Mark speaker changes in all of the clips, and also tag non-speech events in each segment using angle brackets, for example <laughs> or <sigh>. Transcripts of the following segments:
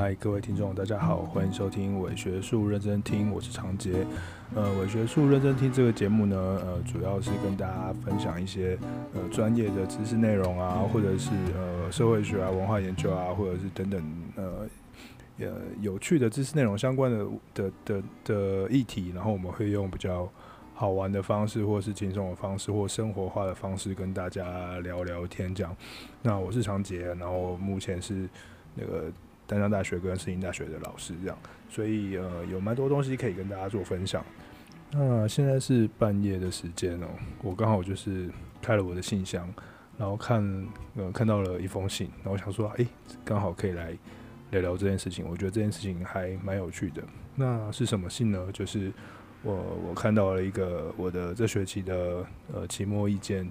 Speaker 1: 嗨，各位听众，大家好，欢迎收听伪学术认真听，我是常杰。呃，伪学术认真听这个节目呢，呃，主要是跟大家分享一些呃专业的知识内容啊，或者是呃社会学啊、文化研究啊，或者是等等呃呃有趣的知识内容相关的的的的议题，然后我们会用比较好玩的方式，或是轻松的方式，或生活化的方式跟大家聊聊天这样。那我是常杰，然后目前是那个。淡江大学跟世新大学的老师这样，所以呃有蛮多东西可以跟大家做分享。那现在是半夜的时间哦，我刚好就是开了我的信箱，然后看呃看到了一封信，然后想说，诶，刚好可以来聊聊这件事情。我觉得这件事情还蛮有趣的。那是什么信呢？就是我我看到了一个我的这学期的呃期末意见。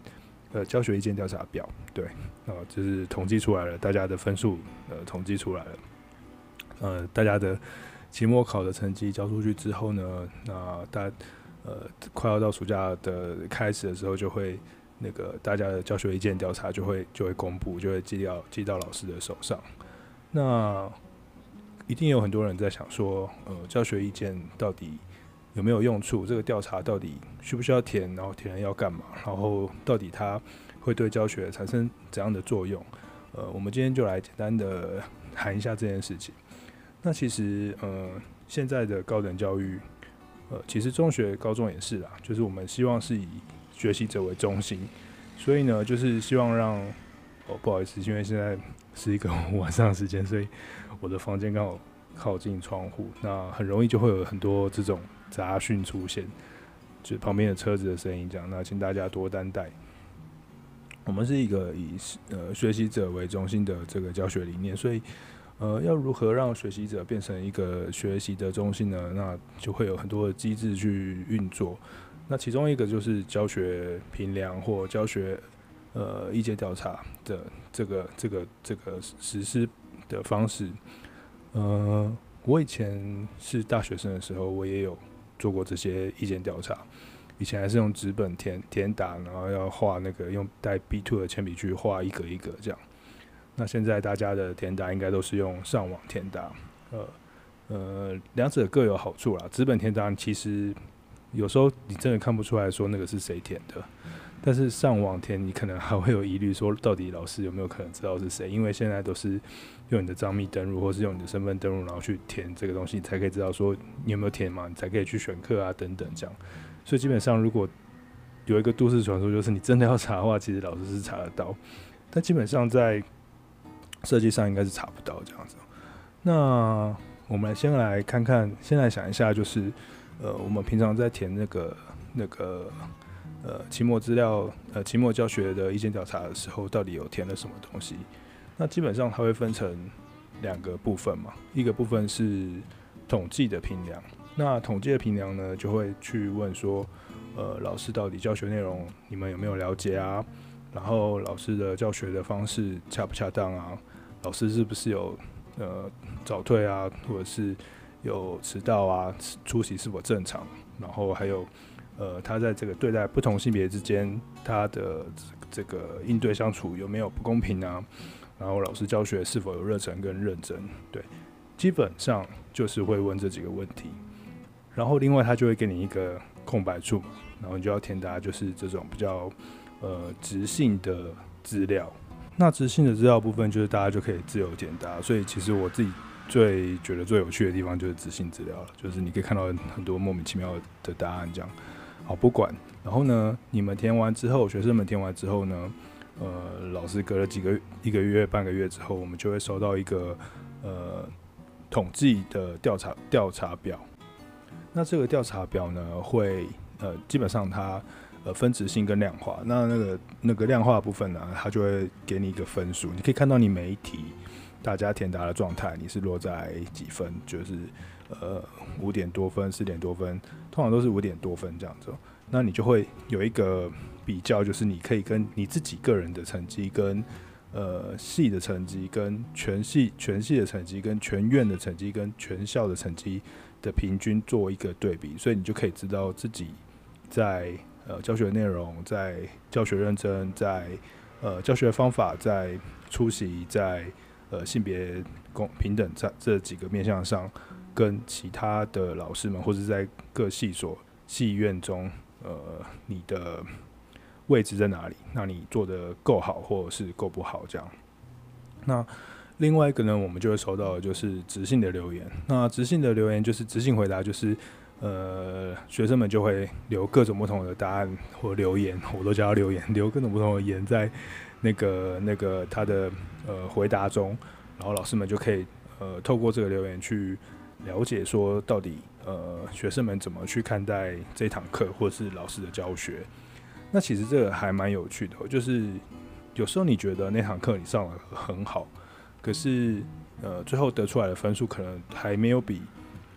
Speaker 1: 呃，教学意见调查表，对，啊，就是统计出来了，大家的分数，呃，统计出来了，呃，大家的期末考的成绩交出去之后呢，那大，呃，快要到暑假的开始的时候，就会那个大家的教学意见调查就会就会公布，就会寄到寄到老师的手上。那一定有很多人在想说，呃，教学意见到底有没有用处？这个调查到底需不需要填？然后填了要干嘛？然后到底它会对教学产生怎样的作用？呃，我们今天就来简单的谈一下这件事情。那其实，呃，现在的高等教育，呃，其实中学、高中也是啦，就是我们希望是以学习者为中心，所以呢，就是希望让，哦，不好意思，因为现在是一个 <laughs> 晚上的时间，所以我的房间刚好靠近窗户，那很容易就会有很多这种。杂讯出现，就旁边的车子的声音，这样，那请大家多担待。我们是一个以呃学习者为中心的这个教学理念，所以呃要如何让学习者变成一个学习的中心呢？那就会有很多的机制去运作。那其中一个就是教学评量或教学呃意见调查的这个这个这个实施的方式。呃，我以前是大学生的时候，我也有。做过这些意见调查，以前还是用纸本填填答，然后要画那个用带 B two 的铅笔去画一格一格这样。那现在大家的填答应该都是用上网填答，呃呃，两者各有好处啦。纸本填答其实有时候你真的看不出来说那个是谁填的。但是上网填，你可能还会有疑虑，说到底老师有没有可能知道是谁？因为现在都是用你的账密登录，或是用你的身份登录，然后去填这个东西，你才可以知道说你有没有填嘛，你才可以去选课啊等等这样。所以基本上，如果有一个都市传说，就是你真的要查的话，其实老师是查得到，但基本上在设计上应该是查不到这样子。那我们先来看看，先来想一下，就是呃，我们平常在填那个那个。呃，期末资料，呃，期末教学的意见调查的时候，到底有填了什么东西？那基本上它会分成两个部分嘛，一个部分是统计的评量，那统计的评量呢，就会去问说，呃，老师到底教学内容你们有没有了解啊？然后老师的教学的方式恰不恰当啊？老师是不是有呃早退啊，或者是有迟到啊？出席是否正常？然后还有。呃，他在这个对待不同性别之间，他的这个应对相处有没有不公平啊？然后老师教学是否有热忱跟认真？对，基本上就是会问这几个问题。然后另外他就会给你一个空白处，然后你就要填答，就是这种比较呃直性的资料。那直性的资料部分，就是大家就可以自由填答。所以其实我自己最觉得最有趣的地方就是直性资料了，就是你可以看到很多莫名其妙的答案这样。好，不管，然后呢，你们填完之后，学生们填完之后呢，呃，老师隔了几个一个月、半个月之后，我们就会收到一个呃统计的调查调查表。那这个调查表呢，会呃基本上它呃分值性跟量化。那那个那个量化部分呢，它就会给你一个分数。你可以看到你每一题大家填答的状态，你是落在几分，就是。呃，五点多分，四点多分，通常都是五点多分这样子。那你就会有一个比较，就是你可以跟你自己个人的成绩，跟呃系的成绩，跟全系全系的成绩，跟全院的成绩，跟全校的成绩的平均做一个对比，所以你就可以知道自己在呃教学内容，在教学认真，在呃教学方法，在出席，在呃性别公平等在这几个面向上，跟其他的老师们或者在各系所系院中，呃，你的位置在哪里？那你做得够好，或是够不好？这样。那另外一个呢，我们就会收到的就是直性的留言。那直性的留言就是直性回答，就是呃，学生们就会留各种不同的答案或留言，我都叫他留言，留各种不同的言在那个那个他的呃回答中，然后老师们就可以呃透过这个留言去了解说到底呃学生们怎么去看待这堂课或是老师的教学。那其实这个还蛮有趣的，就是有时候你觉得那堂课你上了很好。可是，呃，最后得出来的分数可能还没有比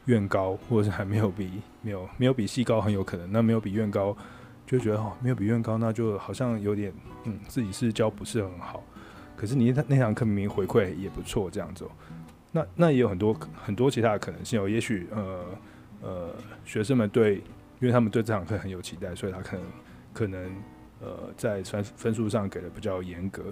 Speaker 1: 院高，或者是还没有比 <laughs> 没有没有比系高很有可能。那没有比院高，就觉得哦，没有比院高，那就好像有点嗯，自己是教不是很好。可是你那那堂课明明回馈也不错，这样子。那那也有很多很多其他的可能性哦。也许呃呃，学生们对，因为他们对这堂课很有期待，所以他可能可能呃在分分数上给的比较严格，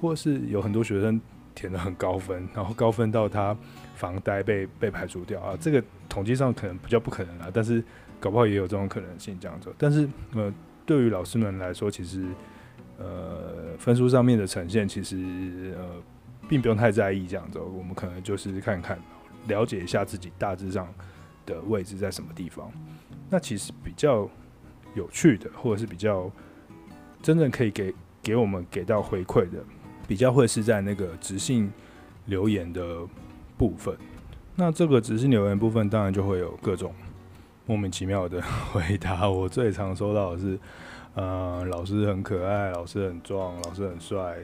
Speaker 1: 或是有很多学生。填的很高分，然后高分到他房贷被被排除掉啊，这个统计上可能比较不可能啊，但是搞不好也有这种可能性这样子。但是呃，对于老师们来说，其实呃分数上面的呈现，其实呃并不用太在意这样子。我们可能就是看看，了解一下自己大致上的位置在什么地方。那其实比较有趣的，或者是比较真正可以给给我们给到回馈的。比较会是在那个直性留言的部分，那这个质性留言部分当然就会有各种莫名其妙的回答。我最常收到的是，呃，老师很可爱，老师很壮，老师很帅。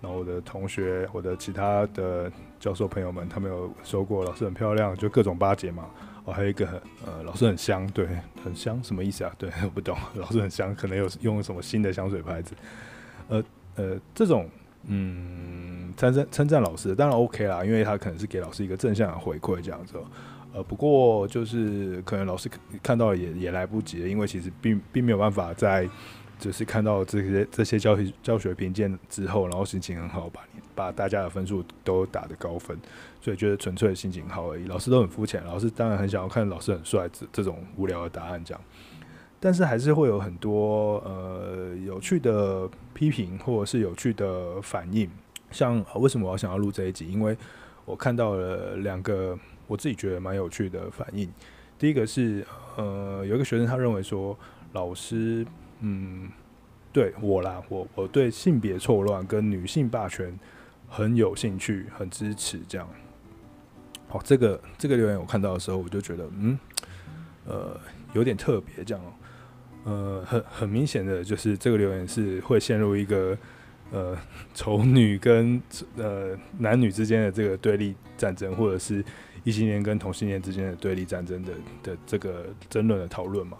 Speaker 1: 然后我的同学，我的其他的教授朋友们，他们有说过老师很漂亮，就各种巴结嘛。哦，还有一个呃，老师很香，对，很香什么意思啊？对，我不懂，老师很香，可能有用什么新的香水牌子。呃呃，这种。嗯，称赞称赞老师当然 OK 啦，因为他可能是给老师一个正向的回馈这样子。呃，不过就是可能老师看到也也来不及，因为其实并并没有办法在就是看到这些这些教学教学评鉴之后，然后心情很好，把你把大家的分数都打得高分，所以觉得纯粹的心情好而已。老师都很肤浅，老师当然很想要看老师很帅这这种无聊的答案这样。但是还是会有很多呃有趣的批评或者是有趣的反应，像为什么我要想要录这一集？因为我看到了两个我自己觉得蛮有趣的反应。第一个是呃有一个学生他认为说老师嗯对我啦，我我对性别错乱跟女性霸权很有兴趣，很支持这样。好，这个这个留言我看到的时候，我就觉得嗯呃有点特别这样。呃，很很明显的就是这个留言是会陷入一个呃丑女跟呃男女之间的这个对立战争，或者是异性恋跟同性恋之间的对立战争的的这个争论的讨论嘛。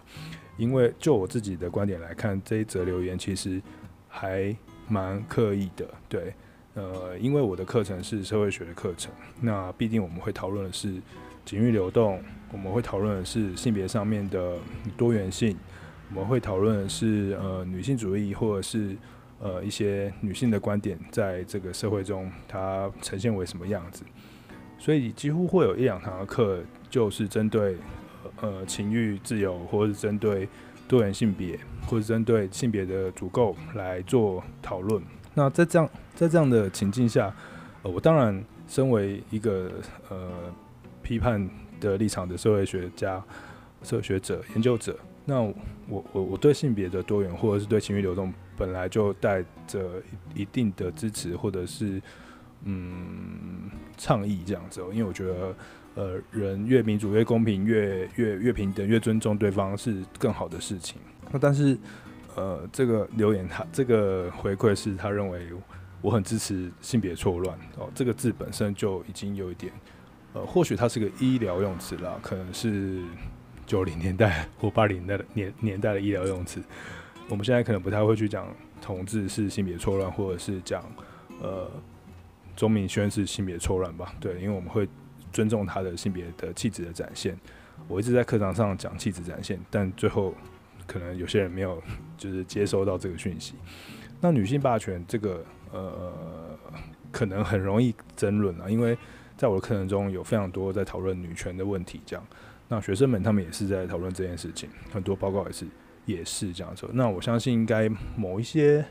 Speaker 1: 因为就我自己的观点来看，这一则留言其实还蛮刻意的。对，呃，因为我的课程是社会学的课程，那必定我们会讨论的是情欲流动，我们会讨论的是性别上面的多元性。我们会讨论的是呃女性主义，或者是呃一些女性的观点，在这个社会中它呈现为什么样子。所以几乎会有一两堂的课，就是针对呃情欲自由，或者是针对多元性别，或者针对性别的足够来做讨论。那在这样在这样的情境下，呃，我当然身为一个呃批判的立场的社会学家、社会学者、研究者。那我我我对性别的多元，或者是对情欲流动，本来就带着一定的支持，或者是嗯倡议这样子。因为我觉得，呃，人越民主、越公平、越越越平等、越尊重对方是更好的事情。那但是，呃，这个留言他这个回馈是他认为我很支持性别错乱哦，这个字本身就已经有一点，呃，或许它是个医疗用词啦，可能是。九零年代或八零年代的年年代的医疗用词，我们现在可能不太会去讲同志是性别错乱，或者是讲呃钟明轩是性别错乱吧？对，因为我们会尊重他的性别的气质的展现。我一直在课堂上讲气质展现，但最后可能有些人没有就是接收到这个讯息。那女性霸权这个呃，可能很容易争论啊，因为在我的课程中有非常多在讨论女权的问题，这样。那学生们他们也是在讨论这件事情，很多报告也是也是这样说。那我相信应该某一些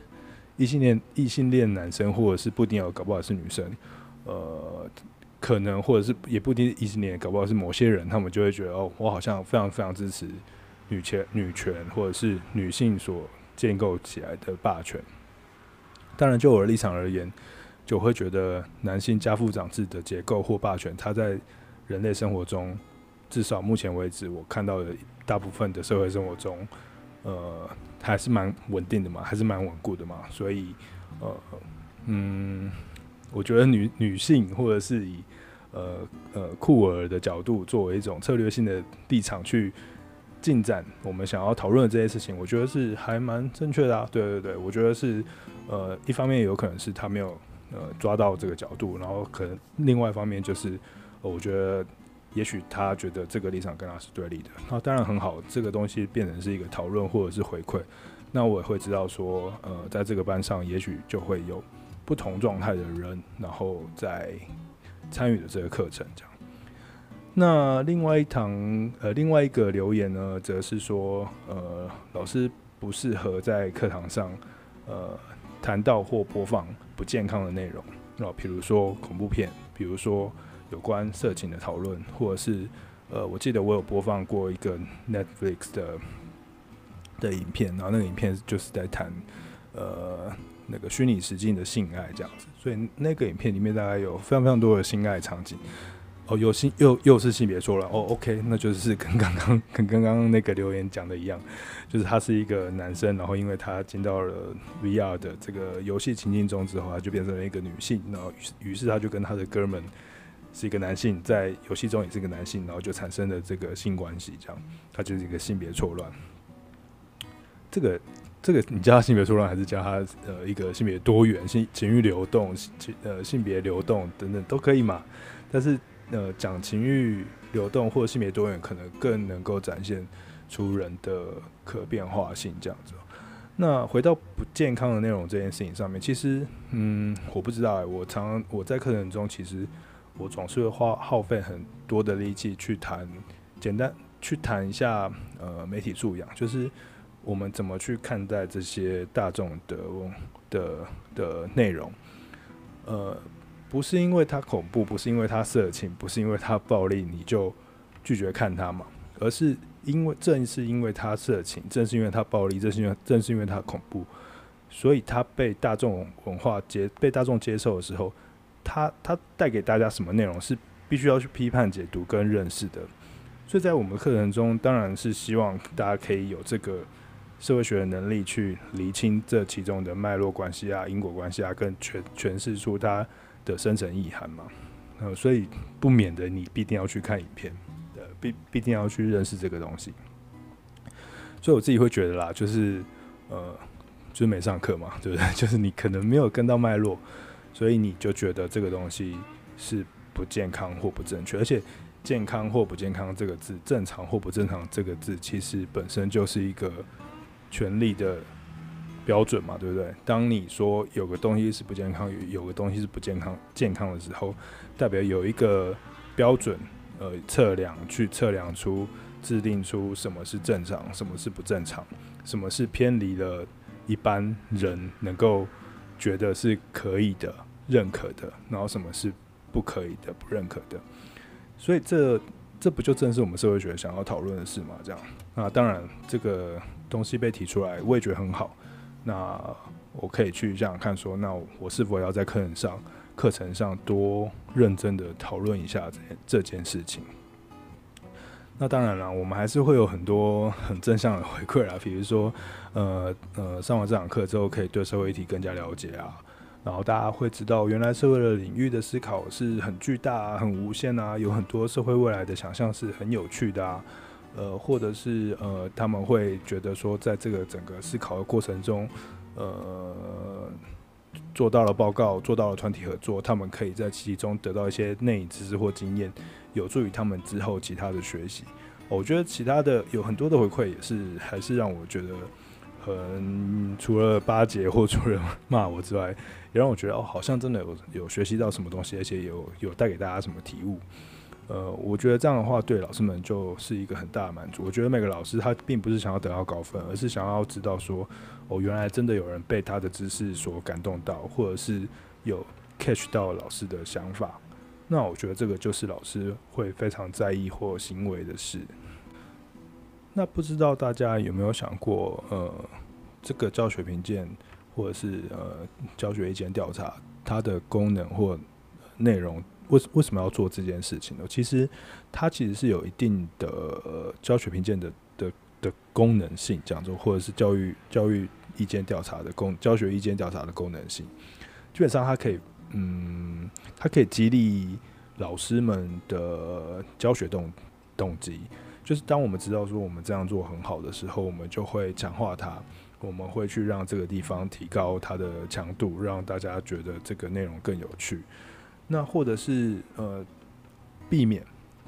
Speaker 1: 异性恋异性恋男生，或者是不一定要，搞不好是女生，呃。可能或者是也不一定异性恋，搞不好是某些人，他们就会觉得哦，我好像非常非常支持女权、女权或者是女性所建构起来的霸权。当然，就我的立场而言，就会觉得男性家父长制的结构或霸权，它在人类生活中，至少目前为止我看到的大部分的社会生活中，呃，还是蛮稳定的嘛，还是蛮稳固的嘛。所以，呃，嗯，我觉得女女性或者是以呃呃，酷儿的角度作为一种策略性的立场去进展，我们想要讨论的这些事情，我觉得是还蛮正确的啊。对对对，我觉得是呃，一方面有可能是他没有呃抓到这个角度，然后可能另外一方面就是，呃，我觉得也许他觉得这个立场跟他是对立的。那当然很好，这个东西变成是一个讨论或者是回馈，那我也会知道说，呃，在这个班上也许就会有不同状态的人，然后在。参与的这个课程，这样。那另外一堂，呃，另外一个留言呢，则是说，呃，老师不适合在课堂上，呃，谈到或播放不健康的内容，啊，比如说恐怖片，比如说有关色情的讨论，或者是，呃，我记得我有播放过一个 Netflix 的的影片，然后那个影片就是在谈，呃。那个虚拟实境的性爱这样子，所以那个影片里面大概有非常非常多的性爱场景。哦，有性又又是性别说了，哦，OK，那就是跟刚刚 <laughs> 跟刚刚那个留言讲的一样，就是他是一个男生，然后因为他进到了 VR 的这个游戏情境中之后，他就变成了一个女性，然后于于是他就跟他的哥们是一个男性，在游戏中也是一个男性，然后就产生了这个性关系，这样，他就是一个性别错乱。这个。这个你叫他性别错乱，还是叫他呃一个性别多元、性情欲流动、性呃性别流动等等都可以嘛？但是呃讲情欲流动或者性别多元，可能更能够展现出人的可变化性这样子。那回到不健康的内容这件事情上面，其实嗯我不知道，我常我在课程中，其实我总是会花耗费很多的力气去谈，简单去谈一下呃媒体素养，就是。我们怎么去看待这些大众的的的内容？呃，不是因为它恐怖，不是因为它色情，不是因为它暴力，你就拒绝看它嘛？而是因为正是因为它色情，正是因为它暴力，正是因为正是因为它恐怖，所以它被大众文化接被大众接受的时候，它它带给大家什么内容是必须要去批判、解读跟认识的。所以在我们课程中，当然是希望大家可以有这个。社会学的能力去厘清这其中的脉络关系啊、因果关系啊，跟诠诠释出它的深层意涵嘛。呃，所以不免的你必定要去看影片，呃，必必定要去认识这个东西。所以我自己会觉得啦，就是呃，就是没上课嘛，对不对？<laughs> 就是你可能没有跟到脉络，所以你就觉得这个东西是不健康或不正确。而且“健康”或“不健康”这个字，“正常”或“不正常”这个字，其实本身就是一个。权力的标准嘛，对不对？当你说有个东西是不健康，有个东西是不健康、健康的时候，代表有一个标准，呃，测量去测量出、制定出什么是正常，什么是不正常，什么是偏离了一般人能够觉得是可以的、认可的，然后什么是不可以的、不认可的。所以这这不就正是我们社会学想要讨论的事吗？这样，那当然这个。东西被提出来，我也觉得很好。那我可以去这样看，说，那我是否要在课程上、课程上多认真的讨论一下这这件事情？那当然了，我们还是会有很多很正向的回馈啦，比如说，呃呃，上完这堂课之后，可以对社会议题更加了解啊。然后大家会知道，原来社会的领域的思考是很巨大啊、很无限啊，有很多社会未来的想象是很有趣的啊。呃，或者是呃，他们会觉得说，在这个整个思考的过程中，呃，做到了报告，做到了团体合作，他们可以在其中得到一些内隐知识或经验，有助于他们之后其他的学习。我觉得其他的有很多的回馈也是还是让我觉得很除了巴结或除了骂我之外，也让我觉得哦，好像真的有有学习到什么东西，而且有有带给大家什么体悟。呃，我觉得这样的话对老师们就是一个很大的满足。我觉得每个老师他并不是想要得到高分，而是想要知道说，哦，原来真的有人被他的知识所感动到，或者是有 catch 到老师的想法。那我觉得这个就是老师会非常在意或行为的事。那不知道大家有没有想过，呃，这个教学评鉴或者是呃教学意见调查，它的功能或内容？为为什么要做这件事情呢？其实它其实是有一定的、教学评鉴的的的功能性，这样做，或者是教育教育意见调查的功教学意见调查的功能性。基本上，它可以嗯，它可以激励老师们的教学动动机。就是当我们知道说我们这样做很好的时候，我们就会强化它，我们会去让这个地方提高它的强度，让大家觉得这个内容更有趣。那或者是呃避免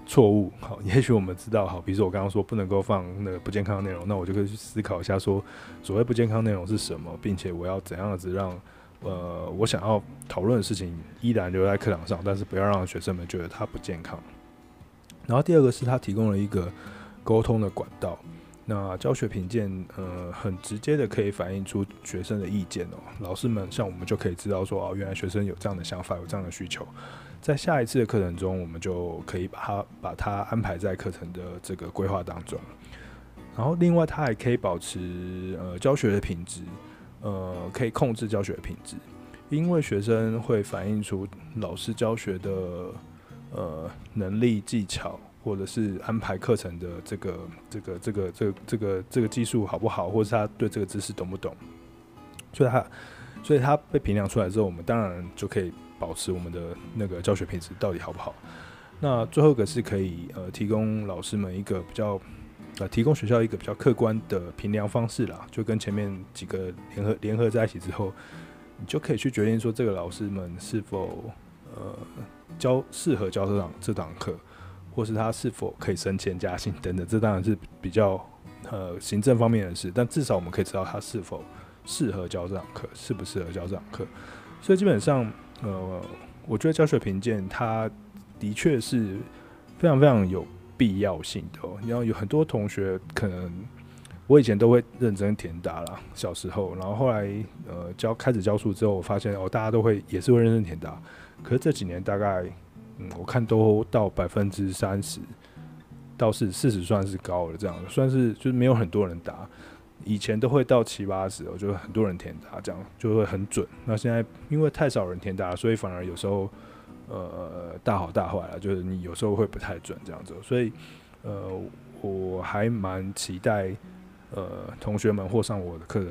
Speaker 1: 错误，<laughs> 好，也许我们知道，好，比如说我刚刚说不能够放那个不健康的内容，那我就可以去思考一下，说所谓不健康内容是什么，并且我要怎样子让呃我想要讨论的事情依然留在课堂上，但是不要让学生们觉得它不健康。然后第二个是他提供了一个沟通的管道。那教学评鉴，呃，很直接的可以反映出学生的意见哦。老师们像我们就可以知道说，哦，原来学生有这样的想法，有这样的需求，在下一次的课程中，我们就可以把它把它安排在课程的这个规划当中。然后，另外，它还可以保持呃教学的品质，呃，可以控制教学的品质，因为学生会反映出老师教学的呃能力技巧。或者是安排课程的这个这个这个这个这个这个技术好不好，或者是他对这个知识懂不懂？所以他所以他被评量出来之后，我们当然就可以保持我们的那个教学品质到底好不好。那最后一个是可以呃提供老师们一个比较呃提供学校一个比较客观的评量方式啦，就跟前面几个联合联合在一起之后，你就可以去决定说这个老师们是否呃教适合教这堂这堂课。或是他是否可以升迁加薪等等，这当然是比较呃行政方面的事，但至少我们可以知道他是否适合教这堂课，适不适合教这堂课。所以基本上，呃，我觉得教学评鉴它的确是非常非常有必要性的哦。然后有很多同学可能我以前都会认真填答啦，小时候，然后后来呃教开始教书之后，我发现哦，大家都会也是会认真填答，可是这几年大概。嗯，我看都到百分之三十，到是四十算是高了，这样算是就是没有很多人答，以前都会到七八十，我觉得很多人填答，这样就会很准。那现在因为太少人填答，所以反而有时候呃大好大坏了，就是你有时候会不太准这样子。所以呃我还蛮期待呃同学们或上我的课的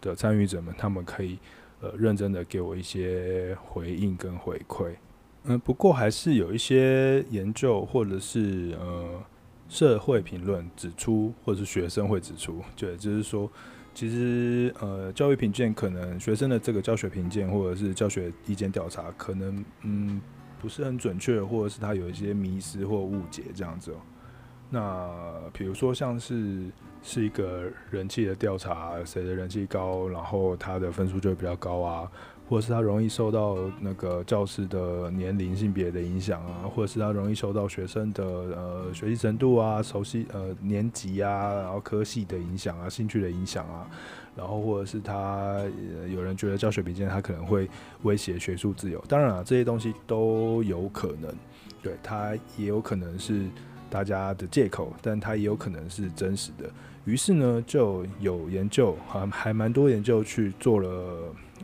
Speaker 1: 的参与者们，他们可以呃认真的给我一些回应跟回馈。嗯，不过还是有一些研究或者是呃社会评论指出，或者是学生会指出，对，就是说，其实呃教育评鉴可能学生的这个教学评鉴或者是教学意见调查，可能嗯不是很准确，或者是他有一些迷失或误解这样子哦。那比如说像是是一个人气的调查，谁的人气高，然后他的分数就会比较高啊。或者是他容易受到那个教师的年龄、性别的影响啊，或者是他容易受到学生的呃学习程度啊、熟悉呃年级啊，然后科系的影响啊、兴趣的影响啊，然后或者是他有人觉得教学评鉴他可能会威胁学术自由，当然了，这些东西都有可能，对，他也有可能是大家的借口，但他也有可能是真实的。于是呢，就有研究，还还蛮多研究去做了。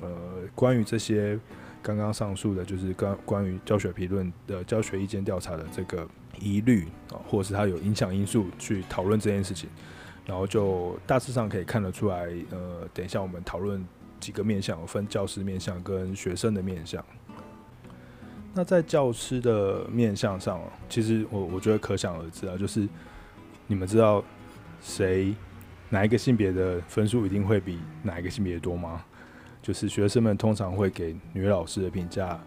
Speaker 1: 呃，关于这些刚刚上述的，就是关关于教学评论的教学意见调查的这个疑虑啊，或者是它有影响因素去讨论这件事情，然后就大致上可以看得出来。呃，等一下我们讨论几个面向，分教师面向跟学生的面向。那在教师的面相上，其实我我觉得可想而知啊，就是你们知道谁哪一个性别的分数一定会比哪一个性别多吗？就是学生们通常会给女老师的评价，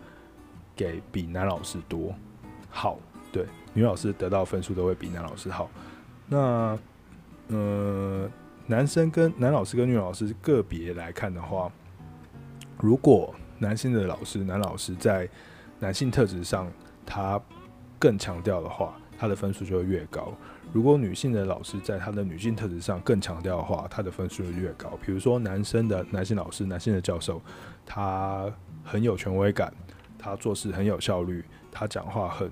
Speaker 1: 给比男老师多好，对，女老师得到分数都会比男老师好。那呃，男生跟男老师跟女老师个别来看的话，如果男性的老师男老师在男性特质上他更强调的话，他的分数就会越高。如果女性的老师在她的女性特质上更强调的话，她的分数就越高。比如说，男生的男性老师、男性的教授，他很有权威感，他做事很有效率，他讲话很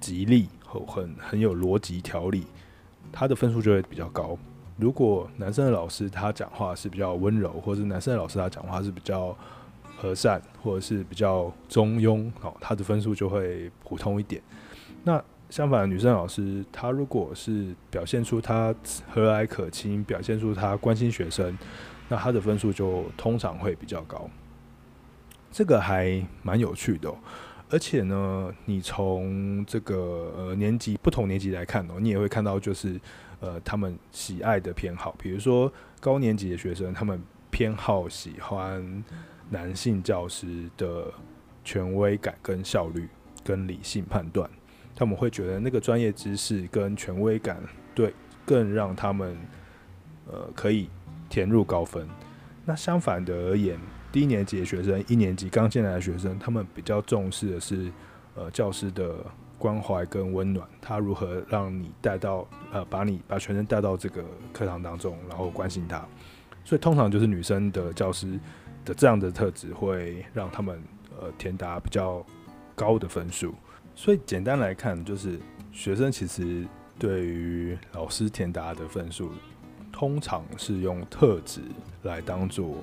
Speaker 1: 吉利，很很很有逻辑条理，他的分数就会比较高。如果男生的老师他讲话是比较温柔，或者男生的老师他讲话是比较和善，或者是比较中庸，哦，他的分数就会普通一点。那相反，女生老师她如果是表现出她和蔼可亲，表现出她关心学生，那她的分数就通常会比较高。这个还蛮有趣的，而且呢，你从这个呃年级不同年级来看喔，你也会看到就是呃他们喜爱的偏好，比如说高年级的学生，他们偏好喜欢男性教师的权威感、跟效率、跟理性判断。他们会觉得那个专业知识跟权威感，对，更让他们呃可以填入高分。那相反的而言，低年级的学生、一年级刚进来的学生，他们比较重视的是呃教师的关怀跟温暖，他如何让你带到呃把你把学生带到这个课堂当中，然后关心他。所以通常就是女生的教师这样的特质，会让他们呃填答比较高的分数。所以简单来看，就是学生其实对于老师填答的分数，通常是用特质来当做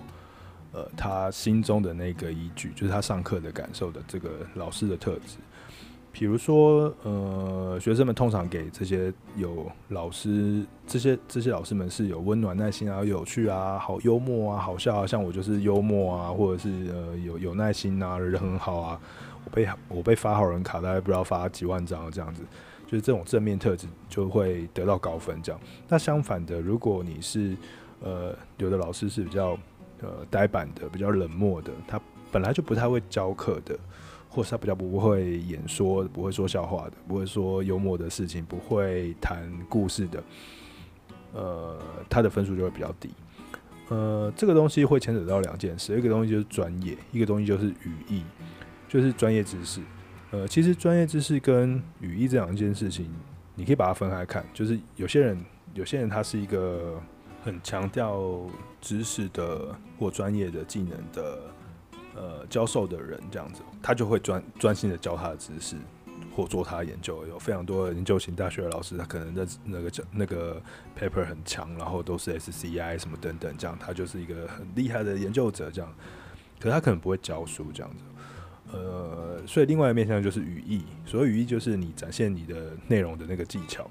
Speaker 1: 呃他心中的那个依据，就是他上课的感受的这个老师的特质。比如说，呃，学生们通常给这些有老师，这些这些老师们是有温暖、耐心啊、有趣啊、好幽默啊、好笑啊，像我就是幽默啊，或者是呃有有耐心啊，人很好啊。我被我被发好人卡，大概不知道发几万张这样子，就是这种正面特质就会得到高分。这样，那相反的，如果你是呃有的老师是比较呃呆板的，比较冷漠的，他本来就不太会教课的，或是他比较不会演说，不会说笑话的，不会说幽默的事情，不会谈故事的，呃，他的分数就会比较低。呃，这个东西会牵扯到两件事，一个东西就是专业，一个东西就是语义。就是专业知识，呃，其实专业知识跟语义这两件事情，你可以把它分开看。就是有些人，有些人他是一个很强调知识的或专业的技能的，呃，教授的人这样子，他就会专专心的教他的知识或做他的研究。有非常多的研究型大学的老师，他可能在那个那个 paper 很强，然后都是 SCI 什么等等，这样他就是一个很厉害的研究者这样。可是他可能不会教书这样子。呃，所以另外一面向就是语义，所谓语义就是你展现你的内容的那个技巧。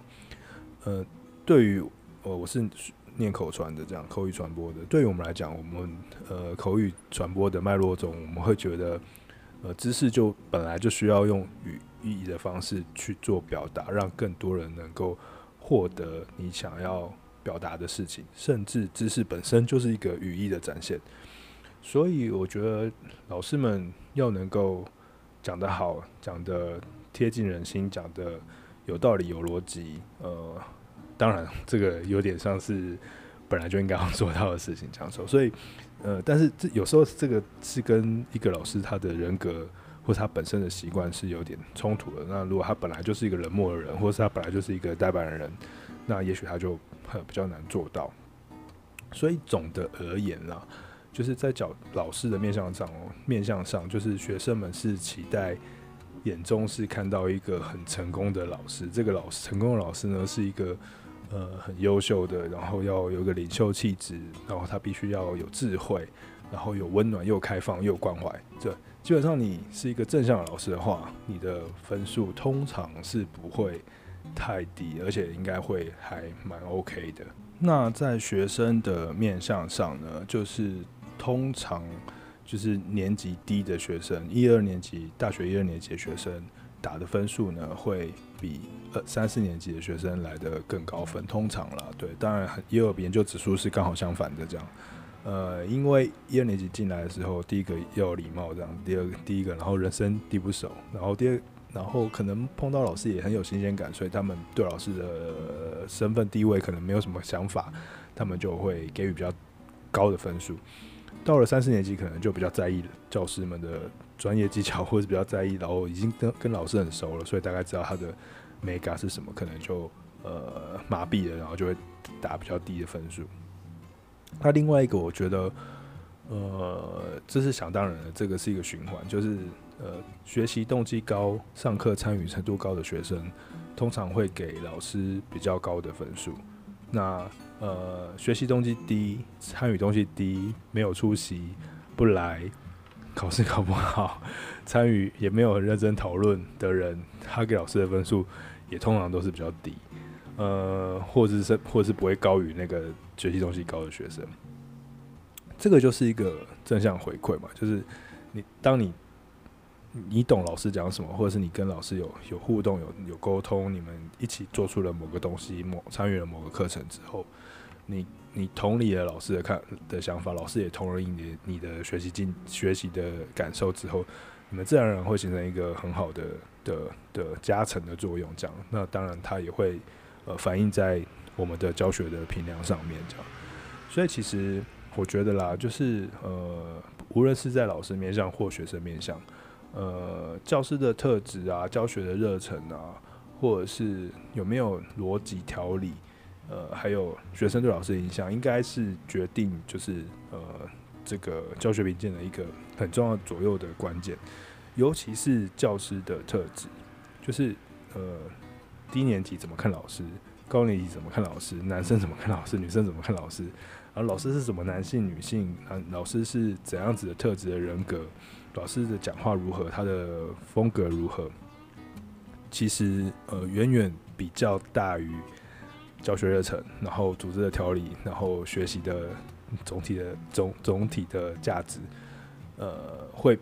Speaker 1: 呃，对于呃我是念口传的，这样口语传播的，对于我们来讲，我们呃口语传播的脉络中，我们会觉得，呃，知识就本来就需要用语意义的方式去做表达，让更多人能够获得你想要表达的事情，甚至知识本身就是一个语义的展现。所以我觉得老师们要能够讲得好，讲得贴近人心，讲得有道理、有逻辑。呃，当然这个有点像是本来就应该要做到的事情，这样说。所以，呃，但是这有时候这个是跟一个老师他的人格或他本身的习惯是有点冲突的。那如果他本来就是一个冷漠的人，或是他本来就是一个呆板的人，那也许他就比较难做到。所以总的而言啦。就是在教老师的面向上，面向上就是学生们是期待眼中是看到一个很成功的老师。这个老师成功的老师呢，是一个呃很优秀的，然后要有个领袖气质，然后他必须要有智慧，然后有温暖又开放又关怀。这基本上你是一个正向的老师的话，你的分数通常是不会太低，而且应该会还蛮 OK 的。那在学生的面向上呢，就是。通常就是年级低的学生，一二年级大学一二年级的学生打的分数呢，会比三四年级的学生来的更高分。通常啦，对，当然也有研究指数是刚好相反的这样。呃，因为一二年级进来的时候，第一个要礼貌这样，第二个第一个，然后人生地不熟，然后第二然后可能碰到老师也很有新鲜感，所以他们对老师的身份地位可能没有什么想法，他们就会给予比较高的分数。到了三四年级，可能就比较在意教师们的专业技巧，或者比较在意，然后已经跟跟老师很熟了，所以大概知道他的 mega 是什么，可能就呃麻痹了，然后就会打比较低的分数。那另外一个，我觉得。呃，这是想当然的，这个是一个循环，就是呃，学习动机高、上课参与程度高的学生，通常会给老师比较高的分数。那呃，学习动机低、参与动机低、没有出席、不来、考试考不好、参与也没有很认真讨论的人，他给老师的分数也通常都是比较低，呃，或者是或者是不会高于那个学习东西高的学生。这个就是一个正向回馈嘛，就是你当你你懂老师讲什么，或者是你跟老师有有互动、有有沟通，你们一起做出了某个东西，某参与了某个课程之后，你你同理了老师的看的想法，老师也同意你你的学习进学习的感受之后，你们自然而然会形成一个很好的的的加成的作用。这样，那当然它也会呃反映在我们的教学的评量上面。这样，所以其实。我觉得啦，就是呃，无论是在老师面向或学生面向，呃，教师的特质啊，教学的热忱啊，或者是有没有逻辑条理，呃，还有学生对老师的影响，应该是决定就是呃这个教学评鉴的一个很重要左右的关键，尤其是教师的特质，就是呃低年级怎么看老师，高年级怎么看老师，男生怎么看老师，女生怎么看老师。而老师是什么男性、女性？啊，老师是怎样子的特质的人格？老师的讲话如何？他的风格如何？其实，呃，远远比较大于教学热忱，然后组织的条理，然后学习的总体的总总体的价值，呃，会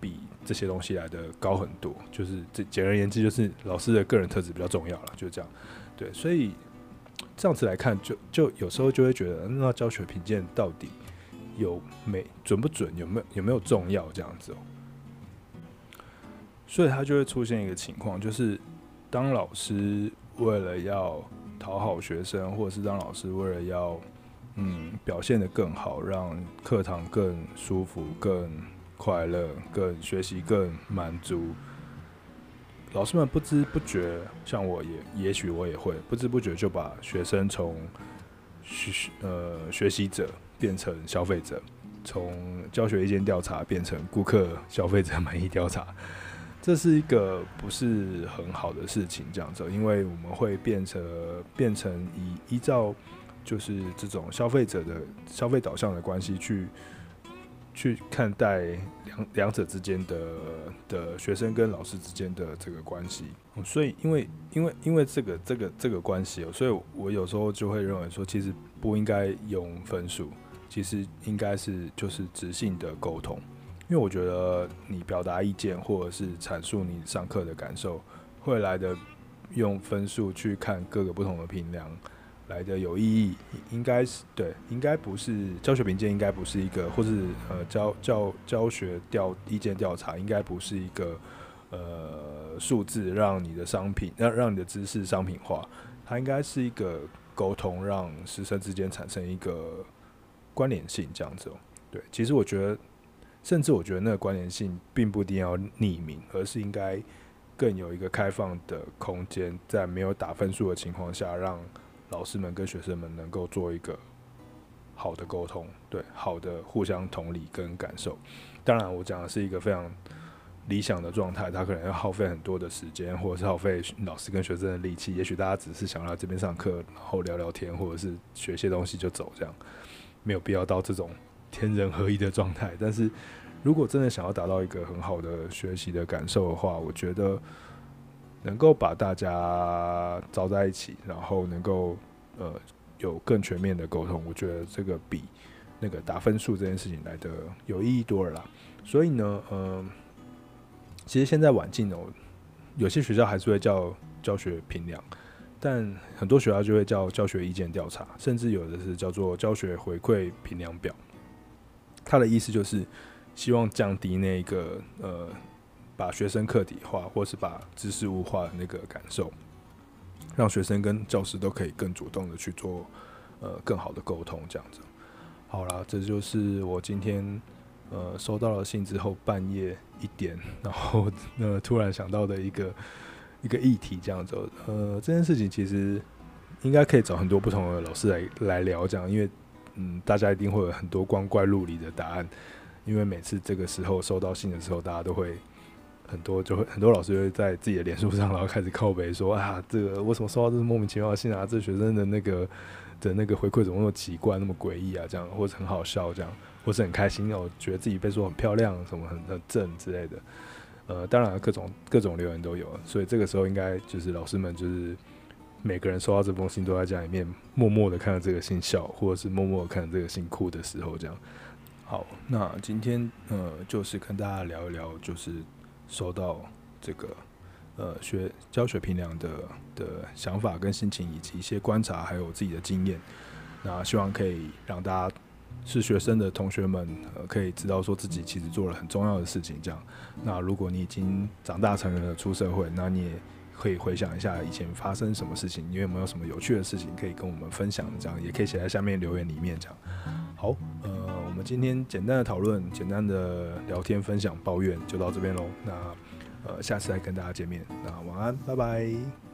Speaker 1: 比这些东西来得高很多。就是这简而言之，就是老师的个人特质比较重要了，就这样。对，所以。这样子来看，就就有时候就会觉得，那教学评鉴到底有没准不准，有没有有没有重要这样子哦？所以他就会出现一个情况，就是当老师为了要讨好学生，或者是当老师为了要嗯表现得更好，让课堂更舒服、更快乐、更学习更满足。老师们不知不觉，像我也，也许我也会不知不觉就把学生从学呃学习者变成消费者，从教学意见调查变成顾客消费者满意调查，这是一个不是很好的事情，这样子，因为我们会变成变成以依照就是这种消费者的消费导向的关系去。去看待两两者之间的的学生跟老师之间的这个关系，所以因为因为因为这个这个这个关系，所以我有时候就会认为说，其实不应该用分数，其实应该是就是直性的沟通，因为我觉得你表达意见或者是阐述你上课的感受，会来的用分数去看各个不同的评量。来的有意义，应该是对，应该不是教学评鉴，应该不是一个，或是呃教教教学调意见调查，应该不是一个呃数字让你的商品让让你的知识商品化，它应该是一个沟通，让师生之间产生一个关联性这样子。对，其实我觉得，甚至我觉得那个关联性并不一定要匿名，而是应该更有一个开放的空间，在没有打分数的情况下让。老师们跟学生们能够做一个好的沟通，对，好的互相同理跟感受。当然，我讲的是一个非常理想的状态，他可能要耗费很多的时间，或者是耗费老师跟学生的力气。也许大家只是想要来这边上课，然后聊聊天，或者是学些东西就走，这样没有必要到这种天人合一的状态。但是如果真的想要达到一个很好的学习的感受的话，我觉得。能够把大家招在一起，然后能够呃有更全面的沟通，我觉得这个比那个打分数这件事情来得有意义多了啦。所以呢，呃，其实现在晚进哦，有些学校还是会叫教学评量，但很多学校就会叫教学意见调查，甚至有的是叫做教学回馈评量表。他的意思就是希望降低那个呃。把学生课题化，或是把知识物化的那个感受，让学生跟教师都可以更主动的去做呃更好的沟通，这样子。好啦，这就是我今天呃收到了信之后半夜一点，然后呃突然想到的一个一个议题，这样子。呃，这件事情其实应该可以找很多不同的老师来来聊，这样，因为嗯大家一定会有很多光怪陆离的答案。因为每次这个时候收到信的时候，大家都会很多就会很多老师会在自己的脸书上，然后开始靠北说啊，这个为什么收到这是莫名其妙的信啊？这学生的那个的那个回馈怎么那么奇怪，那么诡异啊？这样或者很好笑，这样或者很开心哦，觉得自己被说很漂亮，什么很很正之类的。呃，当然各种各种留言都有，所以这个时候应该就是老师们就是每个人收到这封信都在家里面默默的看着这个信笑，或者是默默的看着这个信哭的时候，这样。好，那今天呃，就是跟大家聊一聊，就是收到这个呃学教学评量的的想法跟心情，以及一些观察，还有自己的经验。那希望可以让大家是学生的同学们，呃，可以知道说自己其实做了很重要的事情。这样，那如果你已经长大成人了，出社会，那你也可以回想一下以前发生什么事情，你有没有什么有趣的事情可以跟我们分享？这样也可以写在下面留言里面。这样，好，呃。我们今天简单的讨论、简单的聊天、分享、抱怨就到这边喽。那呃，下次再跟大家见面。那晚安，拜拜。